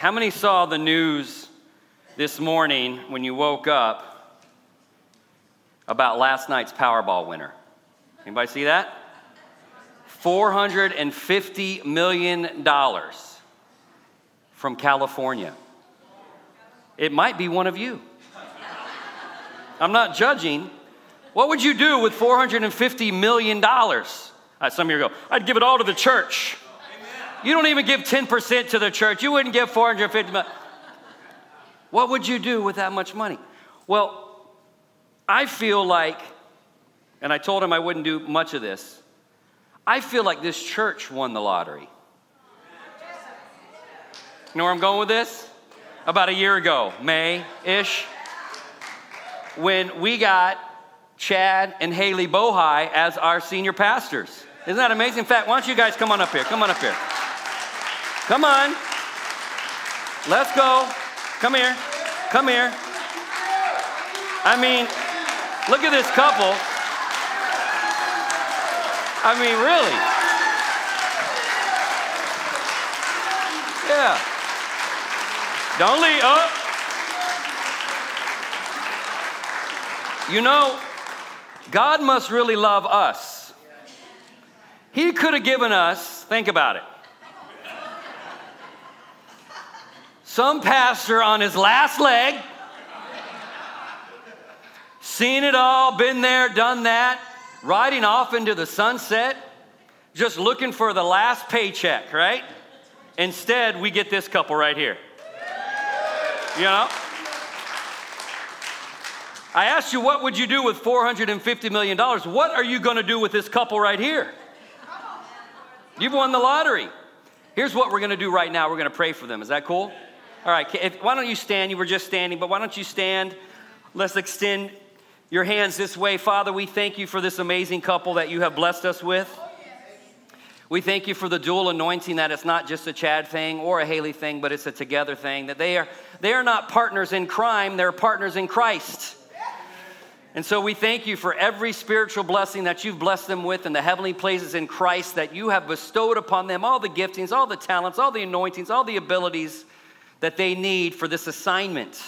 How many saw the news this morning when you woke up about last night's Powerball winner? Anybody see that? $450 million from California. It might be one of you. I'm not judging. What would you do with $450 million? Some of you go, I'd give it all to the church. You don't even give 10% to the church. You wouldn't give 450 million. What would you do with that much money? Well, I feel like, and I told him I wouldn't do much of this, I feel like this church won the lottery. You know where I'm going with this? About a year ago, May ish, when we got Chad and Haley Bohai as our senior pastors. Isn't that amazing? In fact, why don't you guys come on up here? Come on up here. Come on. Let's go. Come here. Come here. I mean, look at this couple. I mean, really. Yeah. Don't leave. Oh. You know, God must really love us. He could have given us, think about it, some pastor on his last leg, seen it all, been there, done that, riding off into the sunset, just looking for the last paycheck, right? Instead, we get this couple right here. You know? I asked you, what would you do with $450 million? What are you going to do with this couple right here? You've won the lottery. Here's what we're going to do right now. We're going to pray for them. Is that cool? All right, if, why don't you stand? You were just standing, but why don't you stand? Let's extend your hands this way. Father, we thank you for this amazing couple that you have blessed us with. We thank you for the dual anointing that it's not just a Chad thing or a Haley thing, but it's a together thing. That they are, they are not partners in crime, they're partners in Christ. And so we thank you for every spiritual blessing that you've blessed them with in the heavenly places in Christ, that you have bestowed upon them all the giftings, all the talents, all the anointings, all the abilities that they need for this assignment.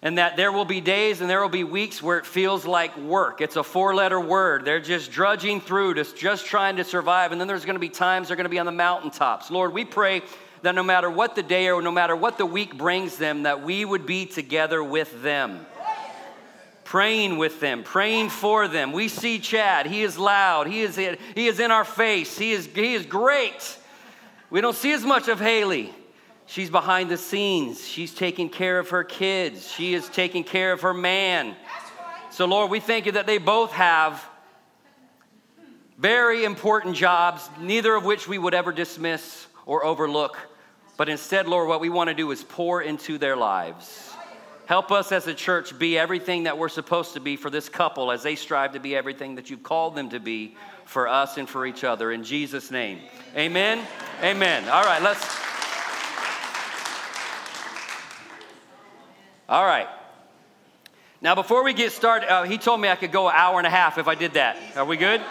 And that there will be days and there will be weeks where it feels like work. It's a four letter word. They're just drudging through, just, just trying to survive. And then there's going to be times they're going to be on the mountaintops. Lord, we pray that no matter what the day or no matter what the week brings them, that we would be together with them. Praying with them, praying for them. We see Chad. He is loud. He is, he is in our face. He is, he is great. We don't see as much of Haley. She's behind the scenes. She's taking care of her kids. She is taking care of her man. So, Lord, we thank you that they both have very important jobs, neither of which we would ever dismiss or overlook. But instead, Lord, what we want to do is pour into their lives. Help us as a church be everything that we're supposed to be for this couple as they strive to be everything that you've called them to be for us and for each other. In Jesus' name. Amen. Amen. All right, let's. All right. Now, before we get started, uh, he told me I could go an hour and a half if I did that. Are we good?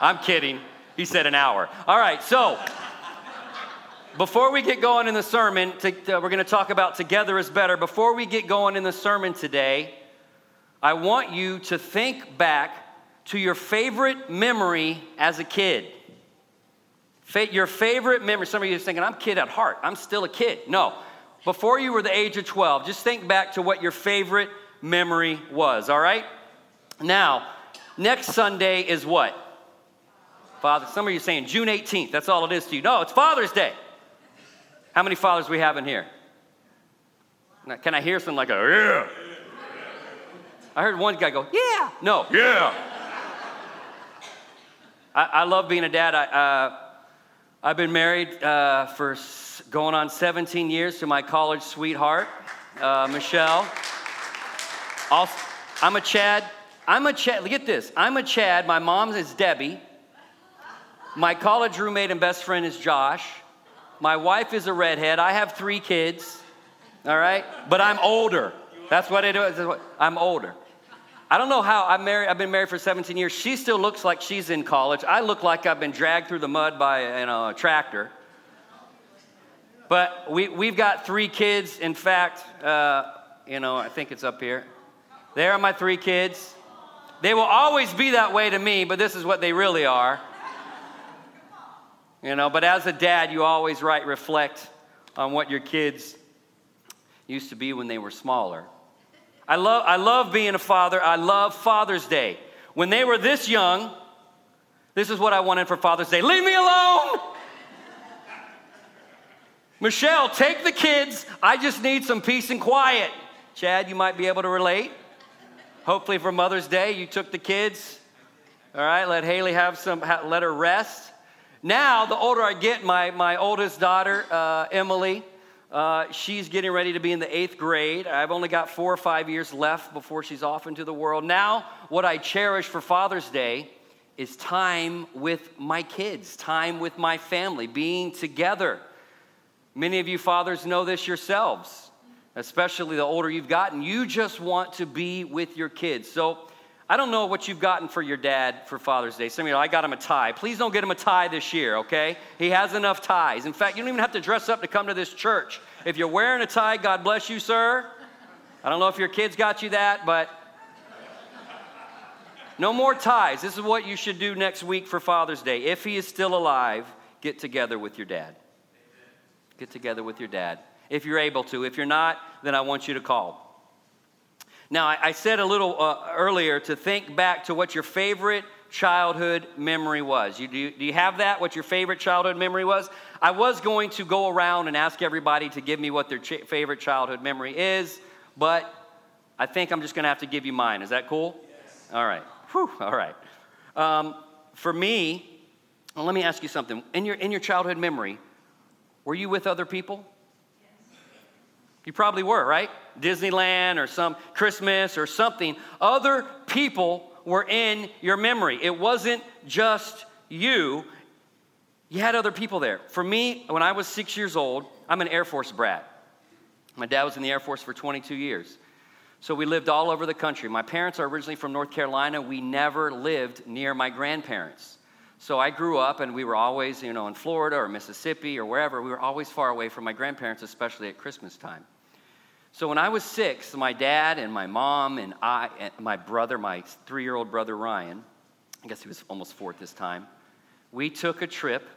I'm kidding. He said an hour. All right, so before we get going in the sermon, to, to, we're going to talk about together is better. Before we get going in the sermon today, I want you to think back to your favorite memory as a kid. Fa- your favorite memory. Some of you are thinking, I'm kid at heart. I'm still a kid. No, before you were the age of 12, just think back to what your favorite memory was, all right? Now, next Sunday is what? Father, some of you saying June 18th. That's all it is to you. No, it's Father's Day. How many fathers we have in here? Now, can I hear something like a yeah? I heard one guy go, yeah. No, yeah. I, I love being a dad. I, uh, I've been married uh, for going on 17 years to my college sweetheart, uh, Michelle. Also, I'm a Chad. I'm a Chad. Look at this. I'm a Chad. My mom is Debbie. My college roommate and best friend is Josh. My wife is a redhead. I have three kids. All right, but I'm older. That's what I do. I'm older. I don't know how I'm married. I've been married for 17 years. She still looks like she's in college. I look like I've been dragged through the mud by you know, a tractor. But we, we've got three kids. In fact, uh, you know, I think it's up here. There are my three kids. They will always be that way to me, but this is what they really are. You know, but as a dad, you always right reflect on what your kids used to be when they were smaller. I love, I love being a father. I love Father's Day. When they were this young, this is what I wanted for Father's Day leave me alone. Michelle, take the kids. I just need some peace and quiet. Chad, you might be able to relate. Hopefully, for Mother's Day, you took the kids. All right, let Haley have some, let her rest. Now, the older I get, my, my oldest daughter, uh, Emily, uh, she's getting ready to be in the eighth grade. I've only got four or five years left before she's off into the world. Now, what I cherish for Father's Day is time with my kids, time with my family, being together. Many of you fathers know this yourselves, especially the older you've gotten. You just want to be with your kids. So, I don't know what you've gotten for your dad for Father's Day. Some of you know, I got him a tie. Please don't get him a tie this year, okay? He has enough ties. In fact, you don't even have to dress up to come to this church. If you're wearing a tie, God bless you, sir. I don't know if your kids got you that, but no more ties. This is what you should do next week for Father's Day. If he is still alive, get together with your dad. Get together with your dad. If you're able to. If you're not, then I want you to call. Now, I, I said a little uh, earlier to think back to what your favorite childhood memory was. You, do, you, do you have that? What your favorite childhood memory was? I was going to go around and ask everybody to give me what their ch- favorite childhood memory is, but I think I'm just going to have to give you mine. Is that cool? Yes. All right. Whew, all right. Um, for me, well, let me ask you something. In your, in your childhood memory, were you with other people? You probably were, right? Disneyland or some Christmas or something. Other people were in your memory. It wasn't just you, you had other people there. For me, when I was six years old, I'm an Air Force brat. My dad was in the Air Force for 22 years. So we lived all over the country. My parents are originally from North Carolina. We never lived near my grandparents. So I grew up and we were always, you know, in Florida or Mississippi or wherever. We were always far away from my grandparents, especially at Christmas time. So when I was six, my dad and my mom and I, and my brother, my three year old brother Ryan, I guess he was almost four at this time, we took a trip.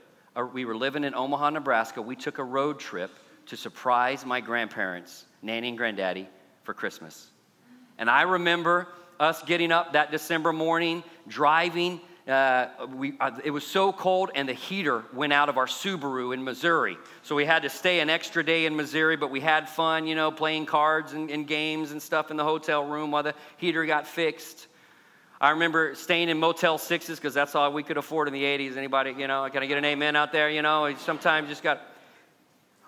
we were living in Omaha, Nebraska. We took a road trip to surprise my grandparents, Nanny and Granddaddy, for Christmas. And I remember us getting up that December morning, driving uh, we, uh, it was so cold and the heater went out of our Subaru in Missouri. So we had to stay an extra day in Missouri, but we had fun, you know, playing cards and, and games and stuff in the hotel room while the heater got fixed. I remember staying in Motel Sixes because that's all we could afford in the 80s. Anybody, you know, can I get an amen out there? You know, sometimes just got.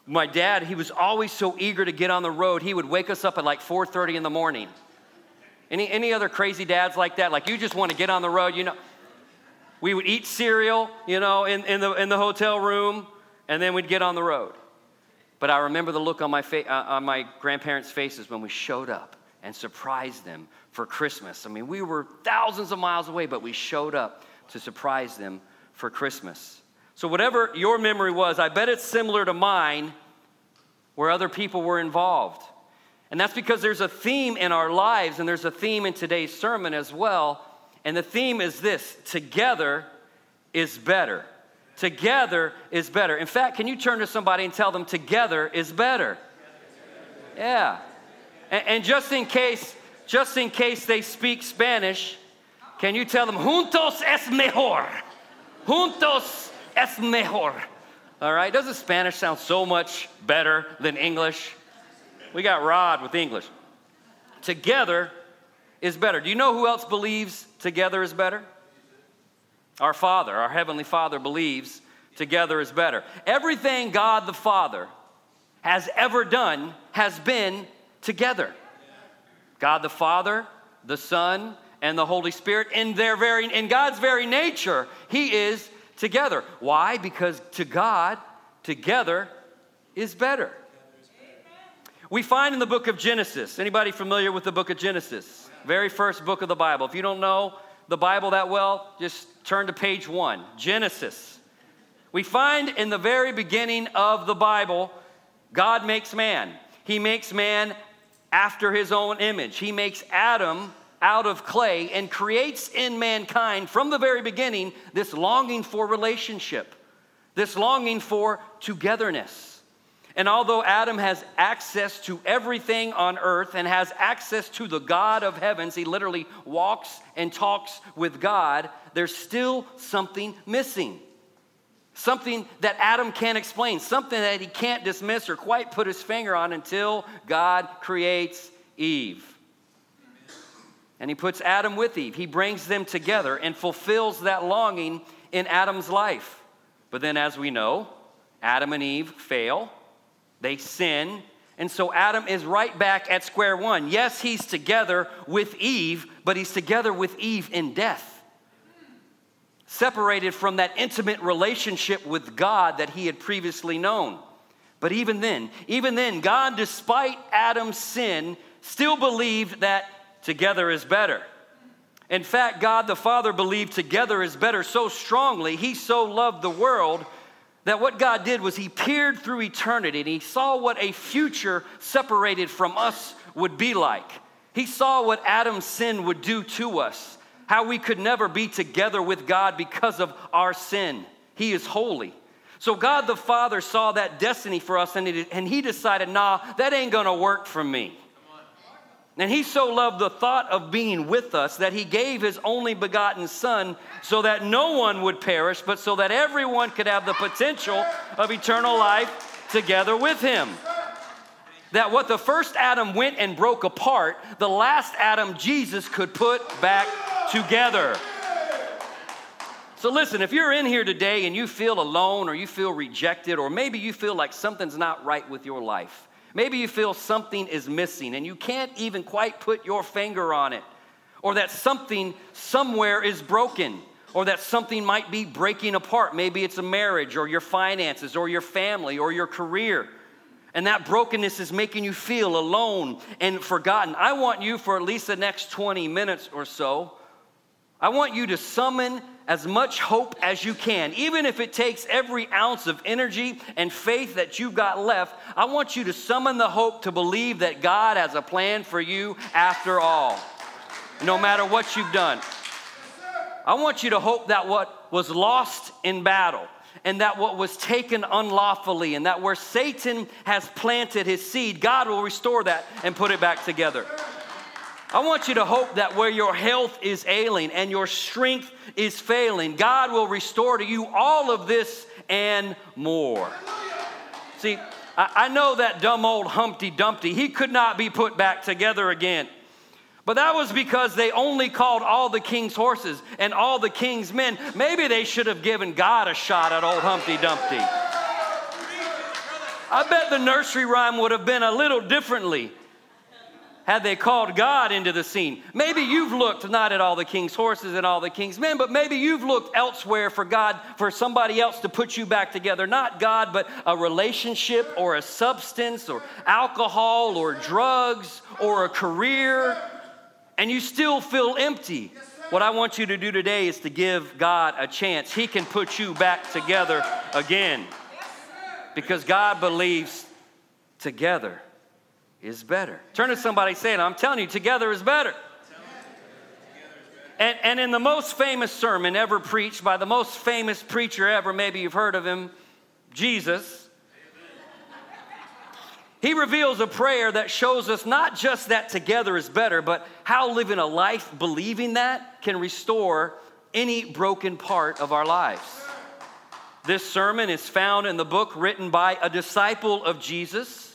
My dad, he was always so eager to get on the road. He would wake us up at like 4:30 in the morning. Any, any other crazy dads like that? Like you just want to get on the road, you know? We would eat cereal, you know, in, in, the, in the hotel room, and then we'd get on the road. But I remember the look on my, fa- uh, on my grandparents' faces when we showed up and surprised them for Christmas. I mean, we were thousands of miles away, but we showed up to surprise them for Christmas. So, whatever your memory was, I bet it's similar to mine where other people were involved. And that's because there's a theme in our lives, and there's a theme in today's sermon as well and the theme is this together is better. Together is better. In fact, can you turn to somebody and tell them together is better? Yeah. And, and just in case, just in case they speak Spanish, can you tell them juntos es mejor? Juntos es mejor. All right? Doesn't Spanish sound so much better than English? We got Rod with English. Together is better. Do you know who else believes together is better? Our Father, our Heavenly Father, believes together is better. Everything God the Father has ever done has been together. God the Father, the Son, and the Holy Spirit, in their very in God's very nature, He is together. Why? Because to God, together is better. We find in the book of Genesis, anybody familiar with the book of Genesis? Very first book of the Bible. If you don't know the Bible that well, just turn to page one Genesis. We find in the very beginning of the Bible God makes man. He makes man after his own image. He makes Adam out of clay and creates in mankind from the very beginning this longing for relationship, this longing for togetherness. And although Adam has access to everything on earth and has access to the God of heavens, he literally walks and talks with God, there's still something missing. Something that Adam can't explain, something that he can't dismiss or quite put his finger on until God creates Eve. And he puts Adam with Eve. He brings them together and fulfills that longing in Adam's life. But then, as we know, Adam and Eve fail, they sin, and so Adam is right back at square one. Yes, he's together with Eve, but he's together with Eve in death. Separated from that intimate relationship with God that he had previously known. But even then, even then, God, despite Adam's sin, still believed that together is better. In fact, God the Father believed together is better so strongly, He so loved the world that what God did was He peered through eternity and He saw what a future separated from us would be like. He saw what Adam's sin would do to us, how we could never be together with God because of our sin. He is holy. So God the Father saw that destiny for us and, and He decided, nah, that ain't gonna work for me. And he so loved the thought of being with us that he gave his only begotten Son so that no one would perish, but so that everyone could have the potential of eternal life together with him. That what the first Adam went and broke apart, the last Adam, Jesus, could put back together. So, listen, if you're in here today and you feel alone or you feel rejected, or maybe you feel like something's not right with your life, Maybe you feel something is missing and you can't even quite put your finger on it, or that something somewhere is broken, or that something might be breaking apart. Maybe it's a marriage, or your finances, or your family, or your career. And that brokenness is making you feel alone and forgotten. I want you for at least the next 20 minutes or so, I want you to summon as much hope as you can, even if it takes every ounce of energy and faith that you've got left. I want you to summon the hope to believe that God has a plan for you after all, no matter what you've done. I want you to hope that what was lost in battle and that what was taken unlawfully and that where Satan has planted his seed, God will restore that and put it back together. I want you to hope that where your health is ailing and your strength is failing, God will restore to you all of this and more. See, I know that dumb old Humpty Dumpty, he could not be put back together again. But that was because they only called all the king's horses and all the king's men. Maybe they should have given God a shot at old Humpty Dumpty. I bet the nursery rhyme would have been a little differently had they called God into the scene. Maybe you've looked not at all the king's horses and all the king's men, but maybe you've looked elsewhere for God, for somebody else to put you back together. Not God, but a relationship or a substance or alcohol or drugs or a career, and you still feel empty. What I want you to do today is to give God a chance. He can put you back together again because God believes together is better. Turn to somebody saying, I'm telling you, together is better. And, and in the most famous sermon ever preached by the most famous preacher ever, maybe you've heard of him, Jesus, he reveals a prayer that shows us not just that together is better, but how living a life believing that can restore any broken part of our lives. This sermon is found in the book written by a disciple of Jesus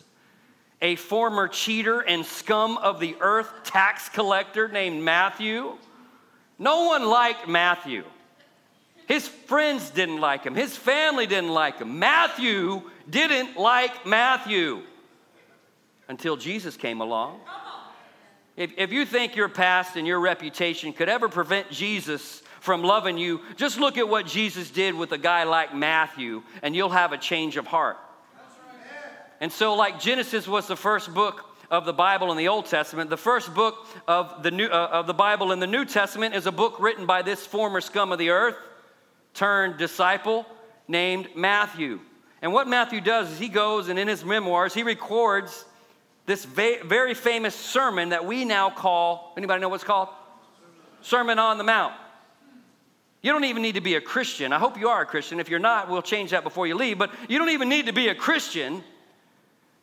a former cheater and scum of the earth tax collector named Matthew. No one liked Matthew. His friends didn't like him, his family didn't like him. Matthew didn't like Matthew until Jesus came along. If, if you think your past and your reputation could ever prevent Jesus from loving you, just look at what Jesus did with a guy like Matthew, and you'll have a change of heart. And so, like Genesis was the first book of the Bible in the Old Testament, the first book of the, New, uh, of the Bible in the New Testament is a book written by this former scum of the earth turned disciple named Matthew. And what Matthew does is he goes and in his memoirs, he records this very famous sermon that we now call, anybody know what's called? Sermon on the Mount. You don't even need to be a Christian. I hope you are a Christian. If you're not, we'll change that before you leave. But you don't even need to be a Christian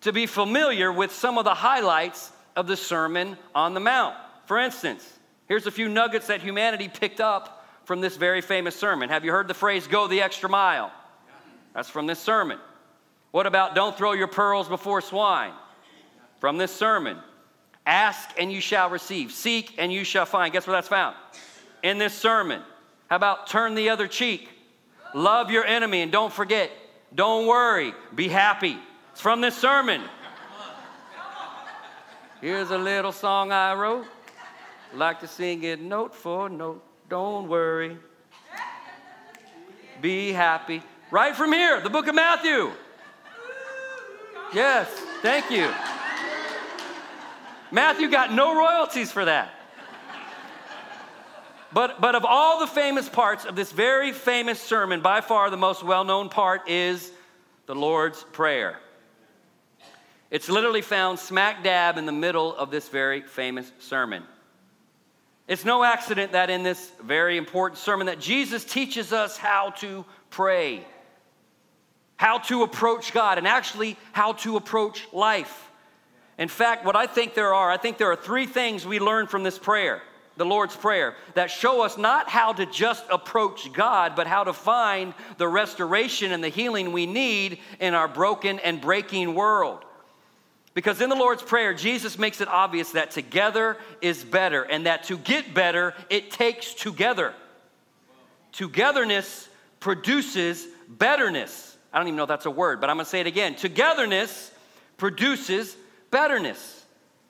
to be familiar with some of the highlights of the Sermon on the Mount. For instance, here's a few nuggets that humanity picked up from this very famous sermon. Have you heard the phrase, go the extra mile? That's from this sermon. What about don't throw your pearls before swine? From this sermon. Ask and you shall receive. Seek and you shall find. Guess where that's found? In this sermon. How about turn the other cheek? Love your enemy and don't forget. Don't worry. Be happy. From this sermon. Here's a little song I wrote. Like to sing it note for note. Don't worry. Be happy. Right from here, the book of Matthew. Yes, thank you. Matthew got no royalties for that. But, but of all the famous parts of this very famous sermon, by far the most well known part is the Lord's Prayer. It's literally found smack dab in the middle of this very famous sermon. It's no accident that in this very important sermon that Jesus teaches us how to pray, how to approach God, and actually how to approach life. In fact, what I think there are, I think there are three things we learn from this prayer, the Lord's Prayer, that show us not how to just approach God, but how to find the restoration and the healing we need in our broken and breaking world. Because in the Lord's Prayer, Jesus makes it obvious that together is better, and that to get better, it takes together. Togetherness produces betterness. I don't even know if that's a word, but I'm gonna say it again. Togetherness produces betterness.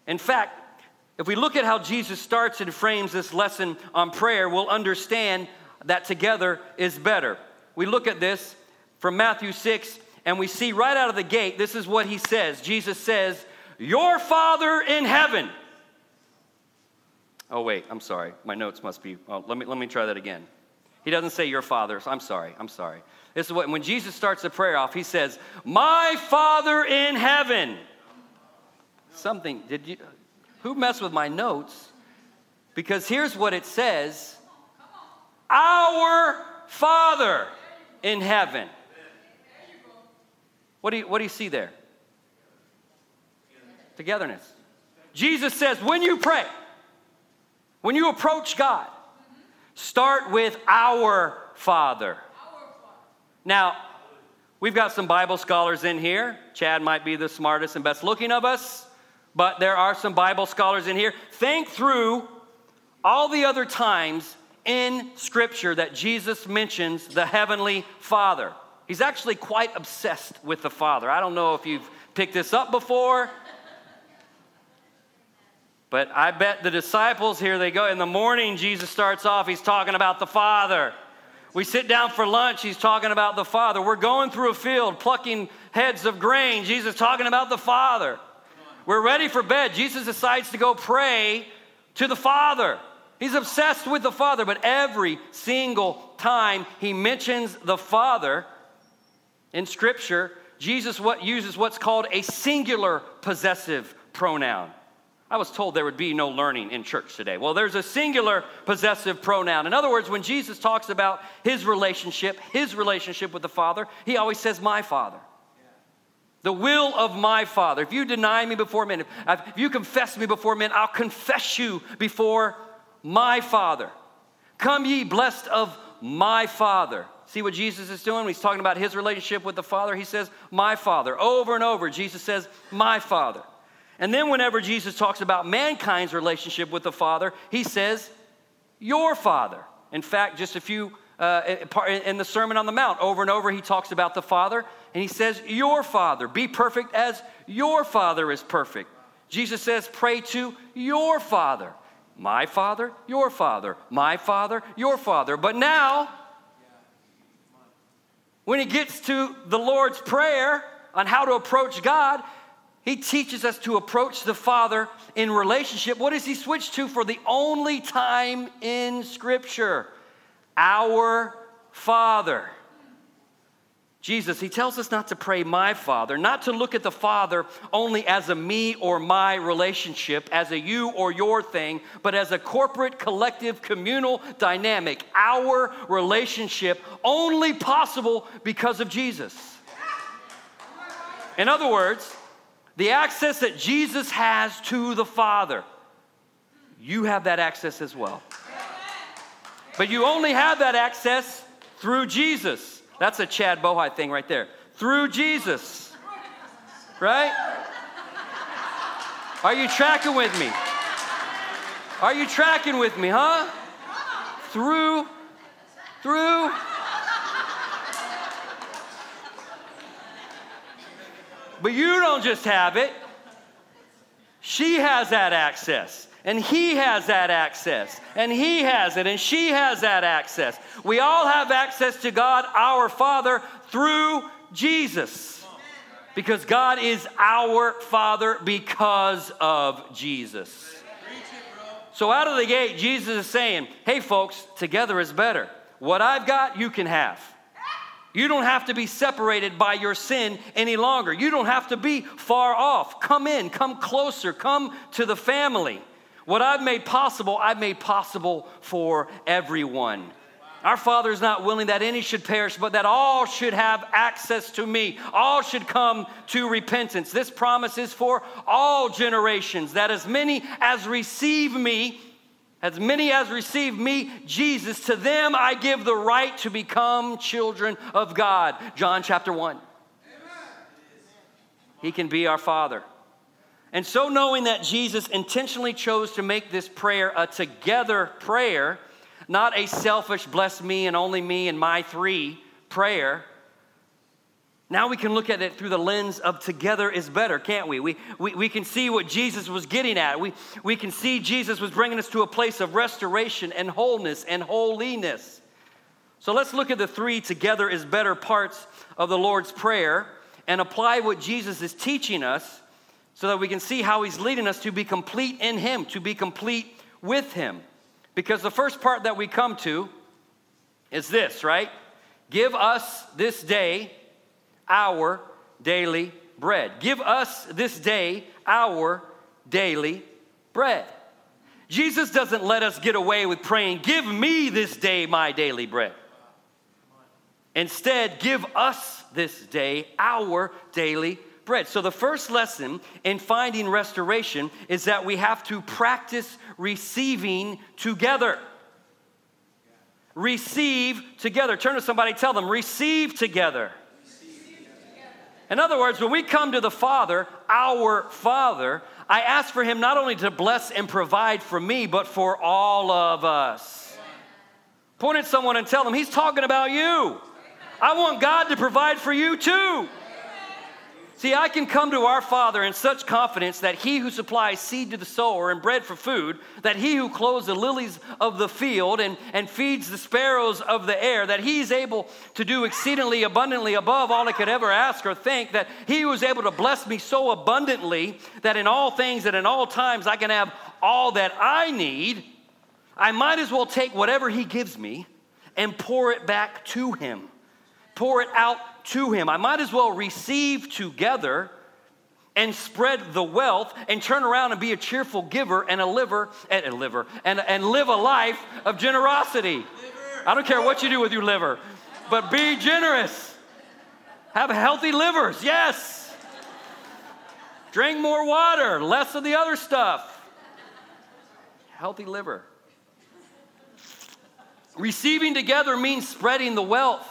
In fact, if we look at how Jesus starts and frames this lesson on prayer, we'll understand that together is better. We look at this from Matthew 6, and we see right out of the gate, this is what he says. Jesus says, Your Father in heaven. Oh, wait, I'm sorry. My notes must be, well, let, me, let me try that again. He doesn't say your father. So I'm sorry, I'm sorry. This is what, when Jesus starts the prayer off, he says, My Father in heaven. Something, did you, who messed with my notes? Because here's what it says Our Father in heaven. What do you, what do you see there? Togetherness. Jesus says, when you pray, when you approach God, start with our Father. Now, we've got some Bible scholars in here. Chad might be the smartest and best looking of us, but there are some Bible scholars in here. Think through all the other times in Scripture that Jesus mentions the Heavenly Father. He's actually quite obsessed with the Father. I don't know if you've picked this up before, but I bet the disciples, here they go. In the morning, Jesus starts off, he's talking about the Father. We sit down for lunch, he's talking about the Father. We're going through a field, plucking heads of grain, Jesus talking about the Father. We're ready for bed. Jesus decides to go pray to the Father. He's obsessed with the Father, but every single time he mentions the Father, in Scripture, Jesus what uses what's called a singular possessive pronoun. I was told there would be no learning in church today. Well, there's a singular possessive pronoun. In other words, when Jesus talks about his relationship, his relationship with the Father, he always says, My Father. The will of my Father. If you deny me before men, if you confess me before men, I'll confess you before my Father. Come ye blessed of my Father. See what Jesus is doing? He's talking about his relationship with the Father. He says, My Father. Over and over, Jesus says, My Father. And then, whenever Jesus talks about mankind's relationship with the Father, he says, Your Father. In fact, just a few uh, in the Sermon on the Mount, over and over, he talks about the Father, and he says, Your Father. Be perfect as your Father is perfect. Jesus says, Pray to your Father. My Father, your Father. My Father, your Father. But now, when he gets to the Lord's Prayer on how to approach God, he teaches us to approach the Father in relationship. What does he switch to for the only time in Scripture? Our Father. Jesus, he tells us not to pray my Father, not to look at the Father only as a me or my relationship, as a you or your thing, but as a corporate, collective, communal dynamic, our relationship only possible because of Jesus. In other words, the access that Jesus has to the Father, you have that access as well. But you only have that access through Jesus. That's a Chad Bohai thing right there. Through Jesus. Right? Are you tracking with me? Are you tracking with me, huh? Through, through. But you don't just have it, she has that access. And he has that access. And he has it. And she has that access. We all have access to God, our Father, through Jesus. Because God is our Father because of Jesus. So, out of the gate, Jesus is saying, hey, folks, together is better. What I've got, you can have. You don't have to be separated by your sin any longer. You don't have to be far off. Come in, come closer, come to the family. What I've made possible, I've made possible for everyone. Our Father is not willing that any should perish, but that all should have access to me. All should come to repentance. This promise is for all generations, that as many as receive me, as many as receive me, Jesus, to them I give the right to become children of God. John chapter 1. Amen. He can be our Father. And so, knowing that Jesus intentionally chose to make this prayer a together prayer, not a selfish, bless me and only me and my three prayer, now we can look at it through the lens of together is better, can't we? We, we, we can see what Jesus was getting at. We, we can see Jesus was bringing us to a place of restoration and wholeness and holiness. So let's look at the three together is better parts of the Lord's Prayer and apply what Jesus is teaching us so that we can see how he's leading us to be complete in him, to be complete with him. Because the first part that we come to is this, right? Give us this day our daily bread. Give us this day our daily bread. Jesus doesn't let us get away with praying, Give me this day my daily bread. Instead, give us this day our daily bread. So, the first lesson in finding restoration is that we have to practice receiving together. Receive together. Turn to somebody, tell them, receive together. In other words, when we come to the Father, our Father, I ask for Him not only to bless and provide for me, but for all of us. Point at someone and tell them, He's talking about you. I want God to provide for you too. See, I can come to our Father in such confidence that He who supplies seed to the sower and bread for food, that He who clothes the lilies of the field and, and feeds the sparrows of the air, that He's able to do exceedingly abundantly above all I could ever ask or think, that He was able to bless me so abundantly that in all things and in all times I can have all that I need. I might as well take whatever He gives me and pour it back to Him, pour it out to him. I might as well receive together and spread the wealth and turn around and be a cheerful giver and a liver and a liver and, and live a life of generosity. Liver. I don't care what you do with your liver, but be generous. Have healthy livers, yes. Drink more water, less of the other stuff. Healthy liver. Receiving together means spreading the wealth.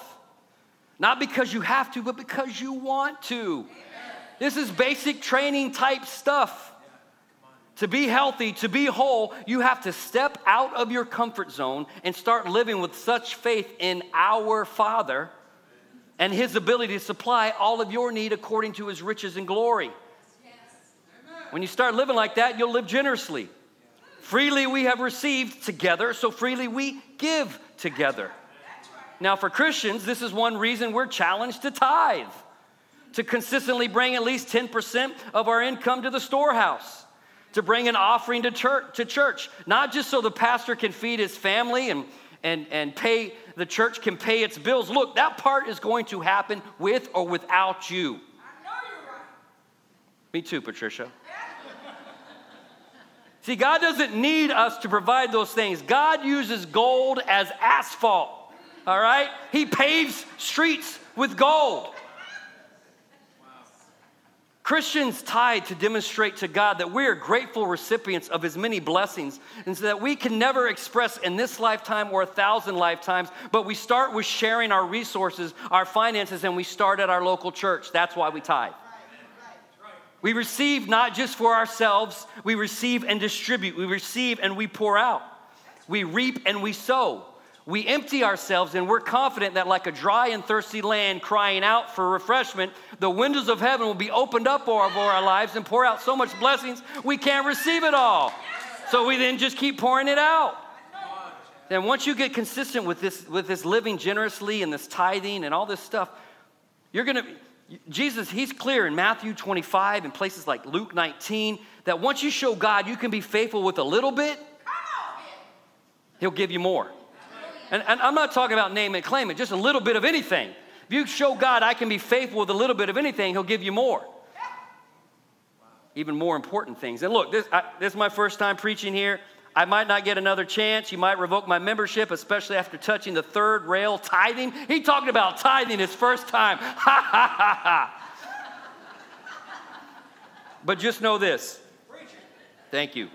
Not because you have to, but because you want to. This is basic training type stuff. To be healthy, to be whole, you have to step out of your comfort zone and start living with such faith in our Father and His ability to supply all of your need according to His riches and glory. When you start living like that, you'll live generously. Freely we have received together, so freely we give together. Now, for Christians, this is one reason we're challenged to tithe, to consistently bring at least 10% of our income to the storehouse, to bring an offering to church, to church, not just so the pastor can feed his family and, and, and pay the church can pay its bills. Look, that part is going to happen with or without you. I know you're right. Me too, Patricia. See, God doesn't need us to provide those things. God uses gold as asphalt, all right? He paves streets with gold. Christians tithe to demonstrate to God that we are grateful recipients of His many blessings, and so that we can never express in this lifetime or a thousand lifetimes, but we start with sharing our resources, our finances, and we start at our local church. That's why we tithe. We receive not just for ourselves, we receive and distribute. We receive and we pour out. We reap and we sow. We empty ourselves and we're confident that, like a dry and thirsty land crying out for refreshment, the windows of heaven will be opened up over our lives and pour out so much blessings we can't receive it all. So we then just keep pouring it out. And once you get consistent with this, with this living generously and this tithing and all this stuff, you're gonna Jesus, he's clear in Matthew 25 and places like Luke 19 that once you show God you can be faithful with a little bit, he'll give you more. And, and I'm not talking about name and claim it, just a little bit of anything. If you show God I can be faithful with a little bit of anything, he'll give you more. Even more important things. And look, this, I, this is my first time preaching here. I might not get another chance. You might revoke my membership, especially after touching the third rail, tithing. He talked about tithing his first time. Ha ha ha ha. But just know this. Thank you.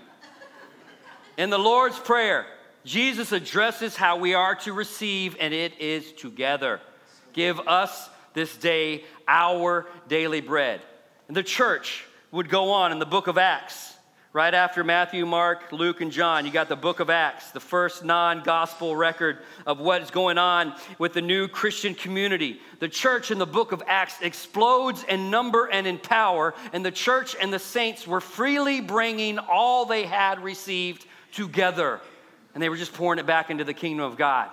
In the Lord's Prayer, Jesus addresses how we are to receive, and it is together. Give us this day our daily bread. And the church would go on in the book of Acts Right after Matthew, Mark, Luke, and John, you got the book of Acts, the first non gospel record of what is going on with the new Christian community. The church in the book of Acts explodes in number and in power, and the church and the saints were freely bringing all they had received together. And they were just pouring it back into the kingdom of God.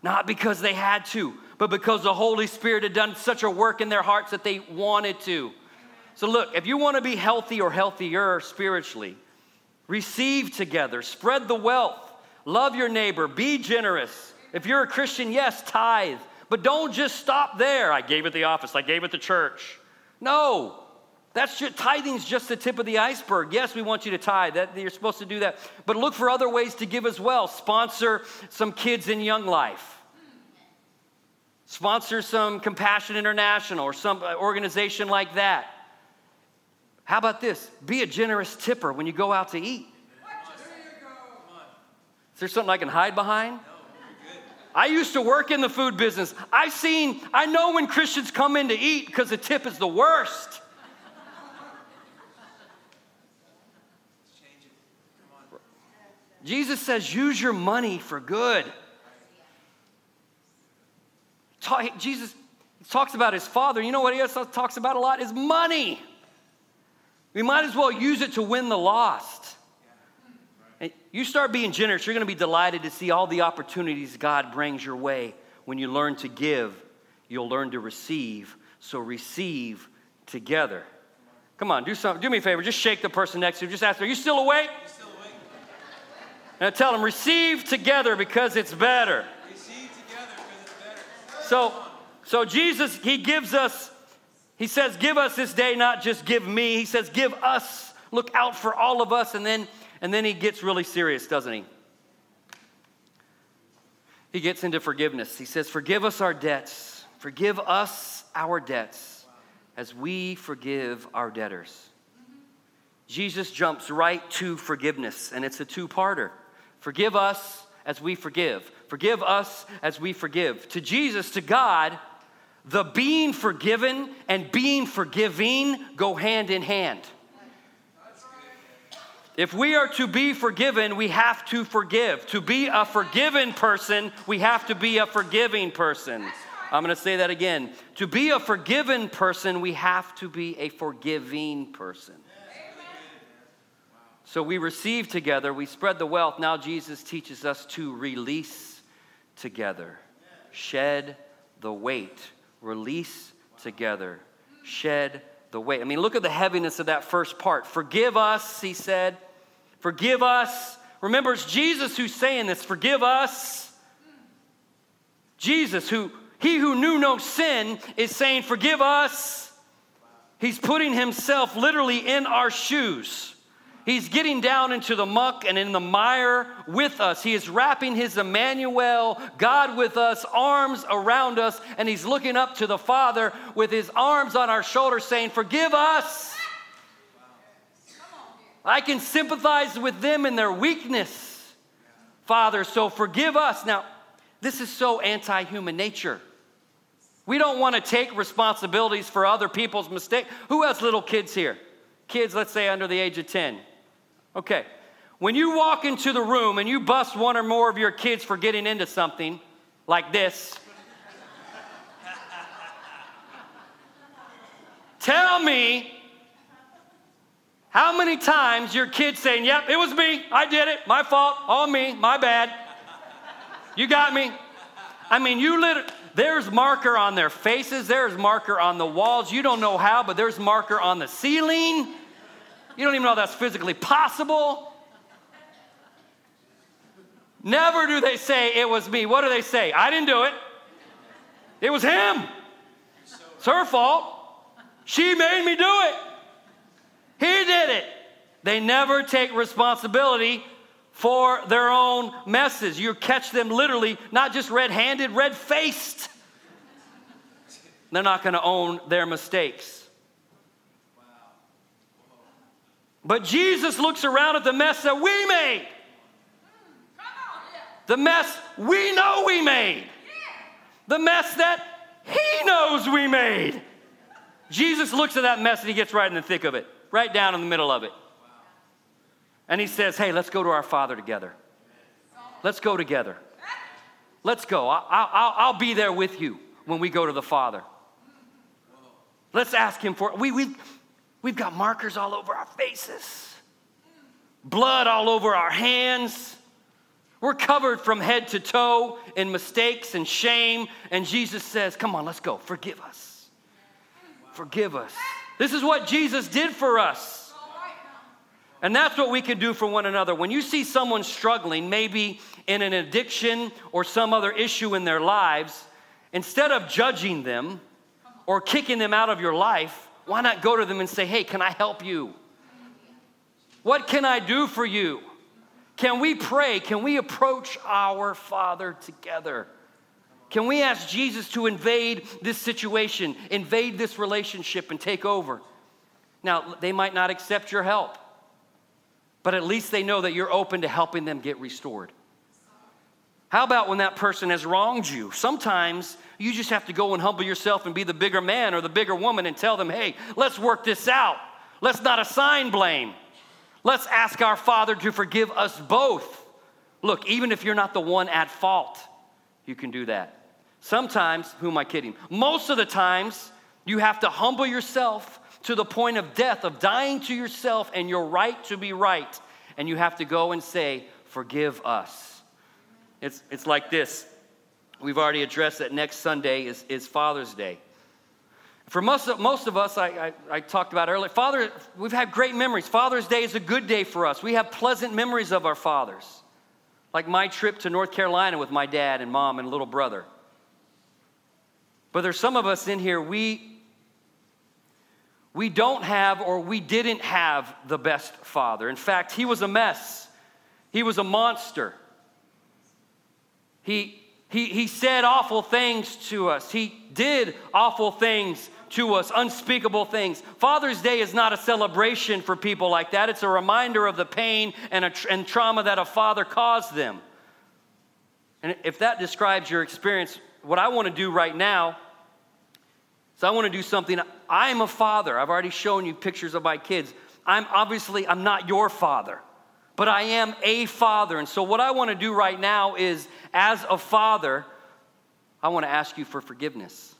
Not because they had to, but because the Holy Spirit had done such a work in their hearts that they wanted to. So, look, if you want to be healthy or healthier spiritually, receive together, spread the wealth, love your neighbor, be generous. If you're a Christian, yes, tithe, but don't just stop there. I gave it the office, I gave it the church. No, that's just, tithing's just the tip of the iceberg. Yes, we want you to tithe. That, you're supposed to do that. But look for other ways to give as well. Sponsor some kids in Young Life. Sponsor some Compassion International or some uh, organization like that. How about this? Be a generous tipper when you go out to eat. Is there something I can hide behind? I used to work in the food business. I've seen, I know when Christians come in to eat because the tip is the worst. Jesus says, use your money for good. Jesus talks about his father. You know what he talks about a lot? Is money. We might as well use it to win the lost. And you start being generous, you're going to be delighted to see all the opportunities God brings your way. When you learn to give, you'll learn to receive. So receive together. Come on, do something. Do me a favor. Just shake the person next to you. Just ask Are you still awake? Awake. Tell them, Receive together because it's better. Receive together because it's better. So, so Jesus, He gives us he says, Give us this day, not just give me. He says, Give us, look out for all of us. And then, and then he gets really serious, doesn't he? He gets into forgiveness. He says, Forgive us our debts. Forgive us our debts as we forgive our debtors. Mm-hmm. Jesus jumps right to forgiveness, and it's a two parter. Forgive us as we forgive. Forgive us as we forgive. To Jesus, to God, the being forgiven and being forgiving go hand in hand. If we are to be forgiven, we have to forgive. To be a forgiven person, we have to be a forgiving person. I'm going to say that again. To be a forgiven person, we have to be a forgiving person. So we receive together, we spread the wealth. Now Jesus teaches us to release together, shed the weight release together, shed the weight. I mean, look at the heaviness of that first part. Forgive us, he said. Forgive us. Remember, it's Jesus who's saying this. Forgive us. Jesus, who he who knew no sin, is saying, Forgive us. He's putting himself literally in our shoes. He's getting down into the muck and in the mire with us. He is wrapping his Emmanuel, God with us, arms around us, and he's looking up to the Father with his arms on our shoulders saying, Forgive us. I can sympathize with them in their weakness, Father, so forgive us. Now, this is so anti human nature. We don't want to take responsibilities for other people's mistakes. Who has little kids here? Kids, let's say under the age of 10. Okay. When you walk into the room and you bust one or more of your kids for getting into something like this, tell me how many times your kids saying, Yep, it was me, I did it, my fault, all me, my bad. You got me. I mean, you lit. There's marker on their faces, there's marker on the walls. You don't know how, but there's marker on the ceiling. You don't even know that's physically possible. Never do they say, It was me. What do they say? I didn't do it. It was him. It's her fault. She made me do it. He did it. They never take responsibility for their own messes. You catch them literally, not just red handed, red faced. They're not going to own their mistakes. But Jesus looks around at the mess that we made. The mess we know we made. The mess that he knows we made. Jesus looks at that mess and he gets right in the thick of it, right down in the middle of it. And he says, Hey, let's go to our Father together. Let's go together. Let's go. I'll, I'll, I'll be there with you when we go to the Father. Let's ask him for we we We've got markers all over our faces, blood all over our hands. We're covered from head to toe in mistakes and shame. And Jesus says, Come on, let's go. Forgive us. Forgive us. This is what Jesus did for us. And that's what we can do for one another. When you see someone struggling, maybe in an addiction or some other issue in their lives, instead of judging them or kicking them out of your life, why not go to them and say, hey, can I help you? What can I do for you? Can we pray? Can we approach our Father together? Can we ask Jesus to invade this situation, invade this relationship, and take over? Now, they might not accept your help, but at least they know that you're open to helping them get restored. How about when that person has wronged you? Sometimes you just have to go and humble yourself and be the bigger man or the bigger woman and tell them, hey, let's work this out. Let's not assign blame. Let's ask our Father to forgive us both. Look, even if you're not the one at fault, you can do that. Sometimes, who am I kidding? Most of the times, you have to humble yourself to the point of death, of dying to yourself and your right to be right. And you have to go and say, Forgive us. It's, it's like this. We've already addressed that next Sunday is, is Father's Day. For most of, most of us, I, I, I, talked about earlier, Father, we've had great memories. Father's Day is a good day for us. We have pleasant memories of our fathers, like my trip to North Carolina with my dad and mom and little brother. But there's some of us in here, we, we don't have or we didn't have the best father. In fact, he was a mess, he was a monster. He, he, he said awful things to us. He did awful things to us, unspeakable things. Father's Day is not a celebration for people like that. It's a reminder of the pain and, a, and trauma that a father caused them. And if that describes your experience, what I want to do right now is I want to do something. I'm a father. I've already shown you pictures of my kids. I'm obviously I'm not your father but I am a father. And so, what I want to do right now is, as a father, I want to ask you for forgiveness.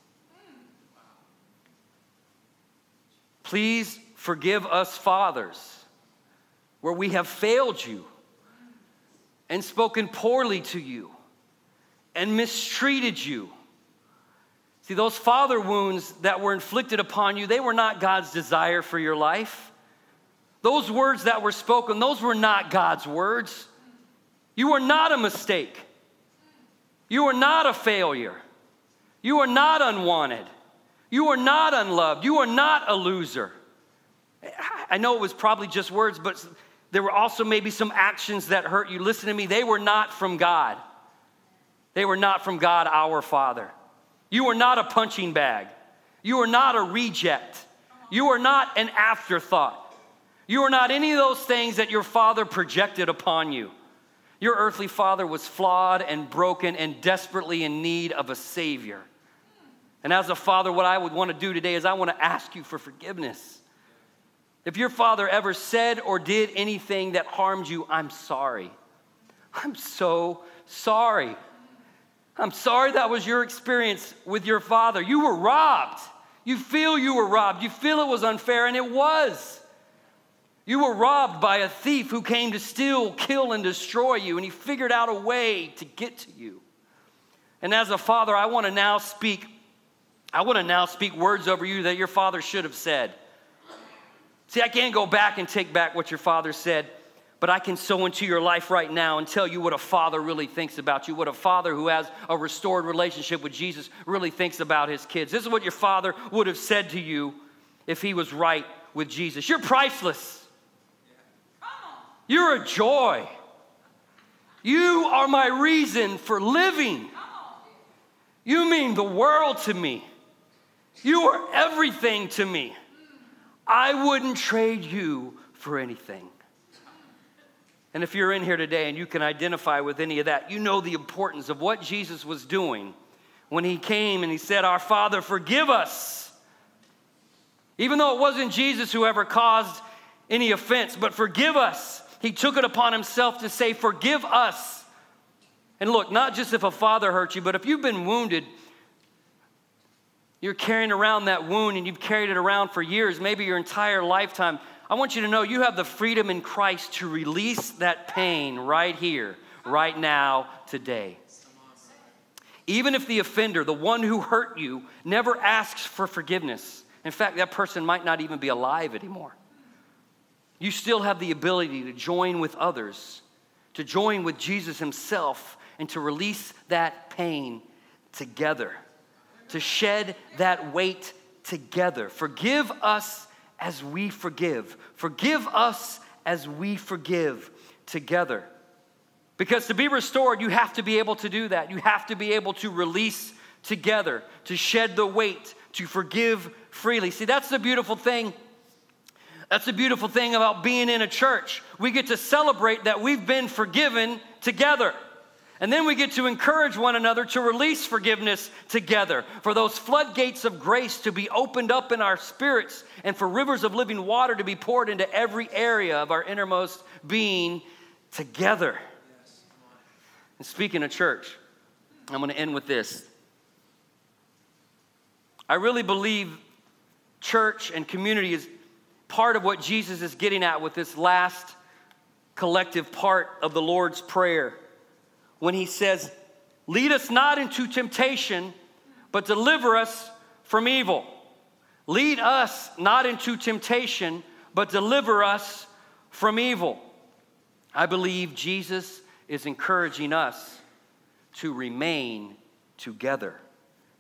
Please forgive us, fathers, where we have failed you and spoken poorly to you and mistreated you. See, those father wounds that were inflicted upon you, they were not God's desire for your life. Those words that were spoken, those were not God's words. You were not a mistake. You are not a failure. You are not unwanted. You are not unloved. You are not a loser. I know it was probably just words, but there were also maybe some actions that hurt you. Listen to me, they were not from God. They were not from God, our Father. You are not a punching bag. You are not a reject. You are not an afterthought. You are not any of those things that your father projected upon you. Your earthly father was flawed and broken and desperately in need of a savior. And as a father, what I would want to do today is I want to ask you for forgiveness. If your father ever said or did anything that harmed you, I'm sorry. I'm so sorry. I'm sorry that was your experience with your father. You were robbed. You feel you were robbed. You feel it was unfair, and it was. You were robbed by a thief who came to steal, kill, and destroy you, and he figured out a way to get to you. And as a father, I want to now speak. I want to now speak words over you that your father should have said. See, I can't go back and take back what your father said, but I can sow into your life right now and tell you what a father really thinks about you, what a father who has a restored relationship with Jesus really thinks about his kids. This is what your father would have said to you if he was right with Jesus. You're priceless. You're a joy. You are my reason for living. You mean the world to me. You are everything to me. I wouldn't trade you for anything. And if you're in here today and you can identify with any of that, you know the importance of what Jesus was doing when he came and he said, Our Father, forgive us. Even though it wasn't Jesus who ever caused any offense, but forgive us. He took it upon himself to say, Forgive us. And look, not just if a father hurt you, but if you've been wounded, you're carrying around that wound and you've carried it around for years, maybe your entire lifetime. I want you to know you have the freedom in Christ to release that pain right here, right now, today. Even if the offender, the one who hurt you, never asks for forgiveness. In fact, that person might not even be alive anymore. You still have the ability to join with others, to join with Jesus himself, and to release that pain together, to shed that weight together. Forgive us as we forgive. Forgive us as we forgive together. Because to be restored, you have to be able to do that. You have to be able to release together, to shed the weight, to forgive freely. See, that's the beautiful thing. That's the beautiful thing about being in a church. We get to celebrate that we've been forgiven together. And then we get to encourage one another to release forgiveness together, for those floodgates of grace to be opened up in our spirits, and for rivers of living water to be poured into every area of our innermost being together. And speaking of church, I'm going to end with this. I really believe church and community is part of what Jesus is getting at with this last collective part of the Lord's Prayer when he says, Lead us not into temptation, but deliver us from evil. Lead us not into temptation, but deliver us from evil. I believe Jesus is encouraging us to remain together.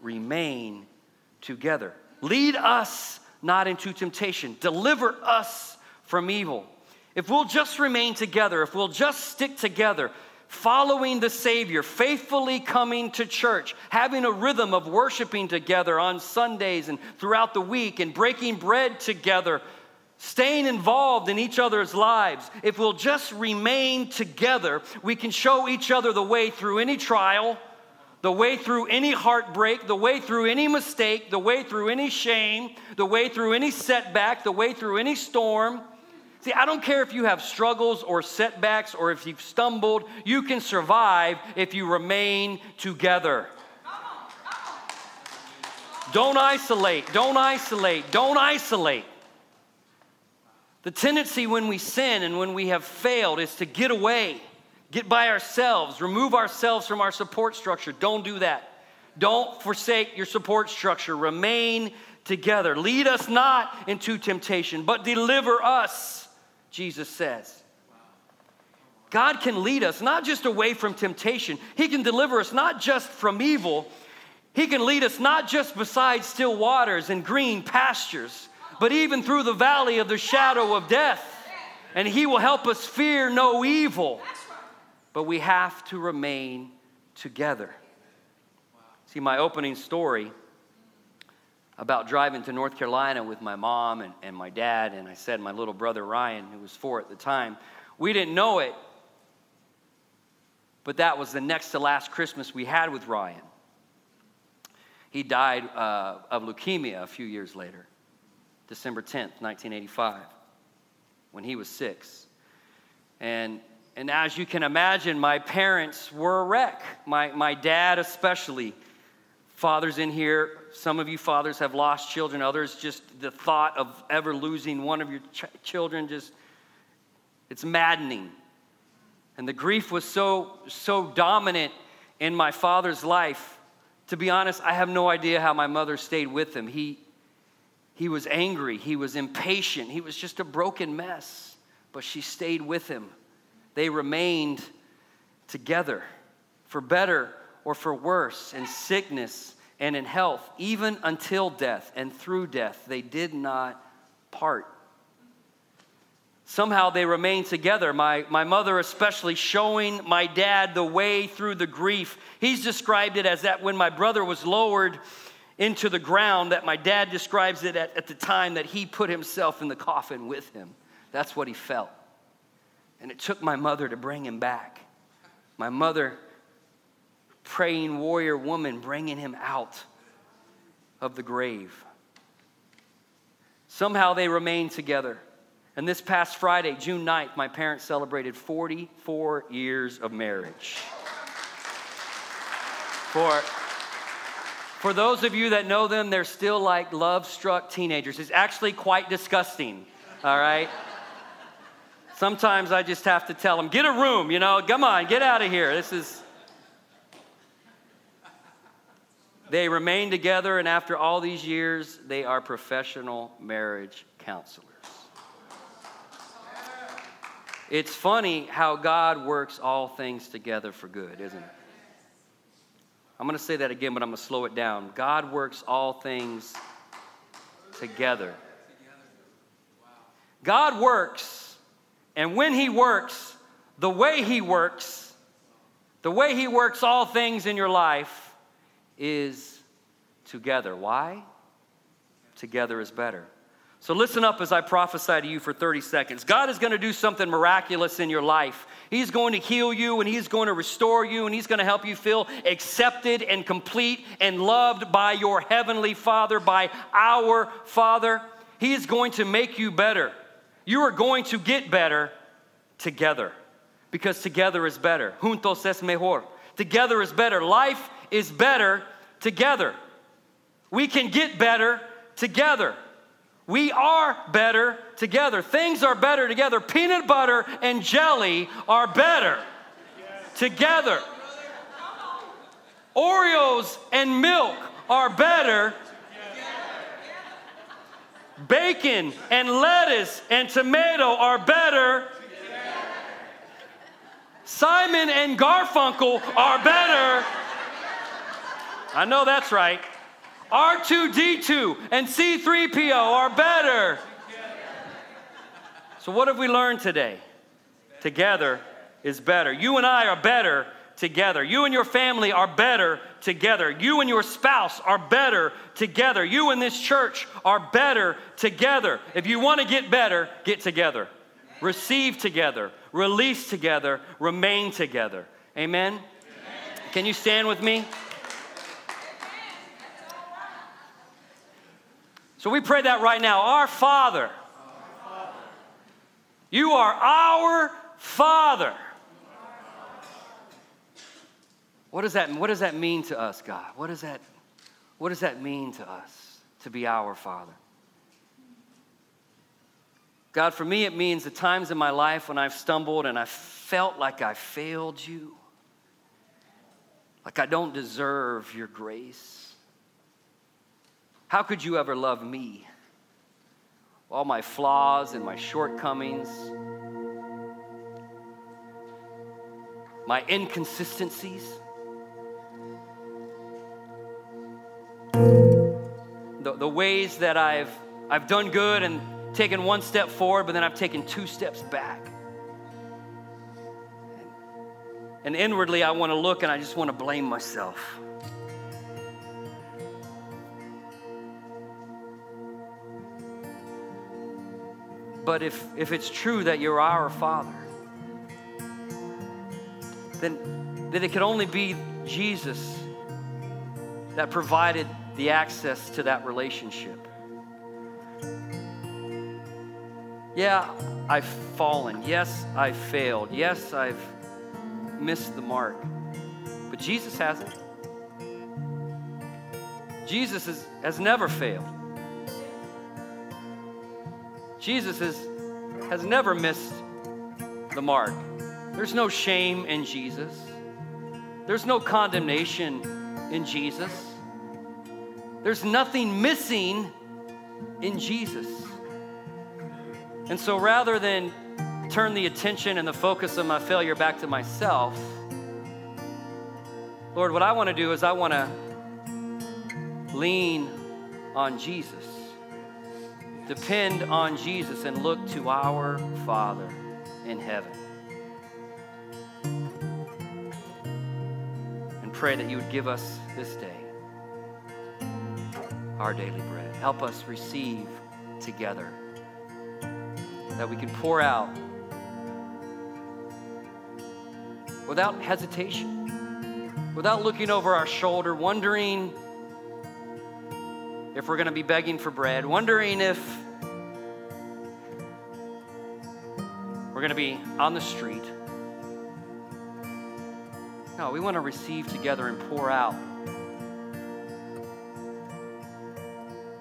Remain together. Lead us not into temptation. Deliver us from evil. If we'll just remain together, if we'll just stick together, following the Savior, faithfully coming to church, having a rhythm of worshiping together on Sundays and throughout the week, and breaking bread together, staying involved in each other's lives. If we'll just remain together, we can show each other the way through any trial, the way through any heartbreak, the way through any mistake, the way through any shame, the way through any setback, the way through any storm. See, I don't care if you have struggles or setbacks or if you've stumbled, you can survive if you remain together. Don't isolate, don't isolate, don't isolate. The tendency when we sin and when we have failed is to get away, get by ourselves, remove ourselves from our support structure. Don't do that. Don't forsake your support structure. Remain together. Lead us not into temptation, but deliver us Jesus says. God can lead us not just away from temptation, He can deliver us not just from evil, He can lead us not just beside still waters and green pastures, but even through the valley of the shadow of death. And He will help us fear no evil. But we have to remain together. See, my opening story about driving to North Carolina with my mom and, and my dad, and I said my little brother Ryan, who was four at the time, we didn't know it, but that was the next to last Christmas we had with Ryan. He died uh, of leukemia a few years later, December 10th, 1985, when he was six. And, and as you can imagine, my parents were a wreck, my, my dad especially. Fathers in here, some of you fathers have lost children, others just the thought of ever losing one of your ch- children just it's maddening. And the grief was so so dominant in my father's life. To be honest, I have no idea how my mother stayed with him. He he was angry, he was impatient, he was just a broken mess, but she stayed with him. They remained together for better or for worse, in sickness and in health, even until death and through death. They did not part. Somehow they remained together. My, my mother, especially, showing my dad the way through the grief. He's described it as that when my brother was lowered into the ground, that my dad describes it at, at the time that he put himself in the coffin with him. That's what he felt. And it took my mother to bring him back. My mother praying warrior woman bringing him out of the grave. Somehow they remained together. And this past Friday, June 9th, my parents celebrated 44 years of marriage. For, for those of you that know them, they're still like love struck teenagers. It's actually quite disgusting, all right? Sometimes I just have to tell them, get a room, you know, come on, get out of here. This is. They remain together, and after all these years, they are professional marriage counselors. It's funny how God works all things together for good, isn't it? I'm going to say that again, but I'm going to slow it down. God works all things together. God works, and when He works, the way He works, the way He works all things in your life, is together. Why? Together is better. So listen up as I prophesy to you for 30 seconds. God is going to do something miraculous in your life. He's going to heal you and He's going to restore you and He's going to help you feel accepted and complete and loved by your Heavenly Father, by our Father. He is going to make you better. You are going to get better together because together is better. Juntos es mejor. Together is better. Life is better together. We can get better together. We are better together. Things are better together. Peanut butter and jelly are better together. Oreos and milk are better. Bacon and lettuce and tomato are better. Simon and Garfunkel are better. I know that's right. R2D2 and C3PO are better. So, what have we learned today? Together is better. You and I are better together. You and your family are better together. You and your spouse are better together. You and this church are better together. If you want to get better, get together. Receive together, release together, remain together. Amen? Amen. Can you stand with me? So we pray that right now. Our Father, you are our Father. What does that, what does that mean to us, God? What does, that, what does that mean to us to be our Father? God, for me, it means the times in my life when I've stumbled and I felt like I failed you, like I don't deserve your grace. How could you ever love me? All my flaws and my shortcomings. my inconsistencies. The, the ways that I've, I've done good and taken one step forward, but then I've taken two steps back. And inwardly, I want to look and I just want to blame myself. But if, if it's true that you're our Father, then, then it could only be Jesus that provided the access to that relationship. Yeah, I've fallen. Yes, I've failed. Yes, I've missed the mark. But Jesus hasn't. Jesus has, has never failed. Jesus has, has never missed the mark. There's no shame in Jesus, there's no condemnation in Jesus, there's nothing missing in Jesus. And so rather than turn the attention and the focus of my failure back to myself, Lord, what I want to do is I want to lean on Jesus, depend on Jesus, and look to our Father in heaven. And pray that you would give us this day our daily bread. Help us receive together, that we can pour out without hesitation, without looking over our shoulder, wondering if we're going to be begging for bread, wondering if we're going to be on the street. No, we want to receive together and pour out.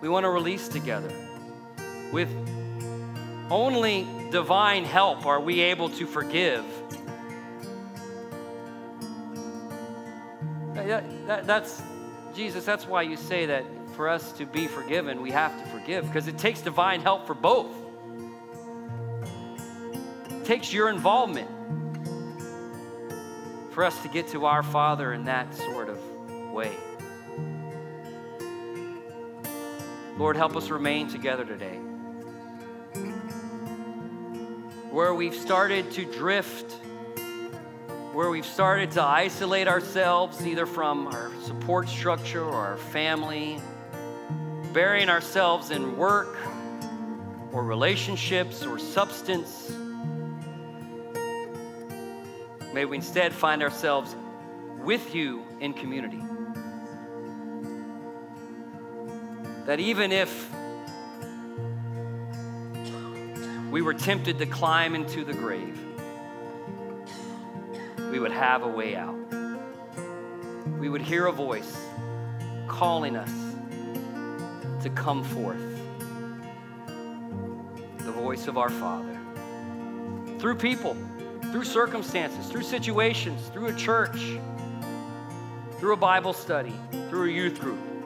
We want to release together. With only divine help are we able to forgive that, that, that's Jesus, that's why you say that for us to be forgiven, we have to forgive because it takes divine help for both. It takes your involvement for us to get to our Father in that sort of way. Lord, help us remain together today. Where we've started to drift where we've started to isolate ourselves either from our support structure or our family, burying ourselves in work or relationships or substance. May we instead find ourselves with you in community. That even if we were tempted to climb into the grave, we would have a way out. We would hear a voice calling us to come forth. The voice of our Father. Through people, through circumstances, through situations, through a church, through a Bible study, through a youth group.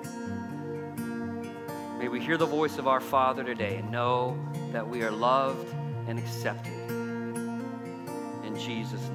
Hear the voice of our Father today and know that we are loved and accepted. In Jesus' name.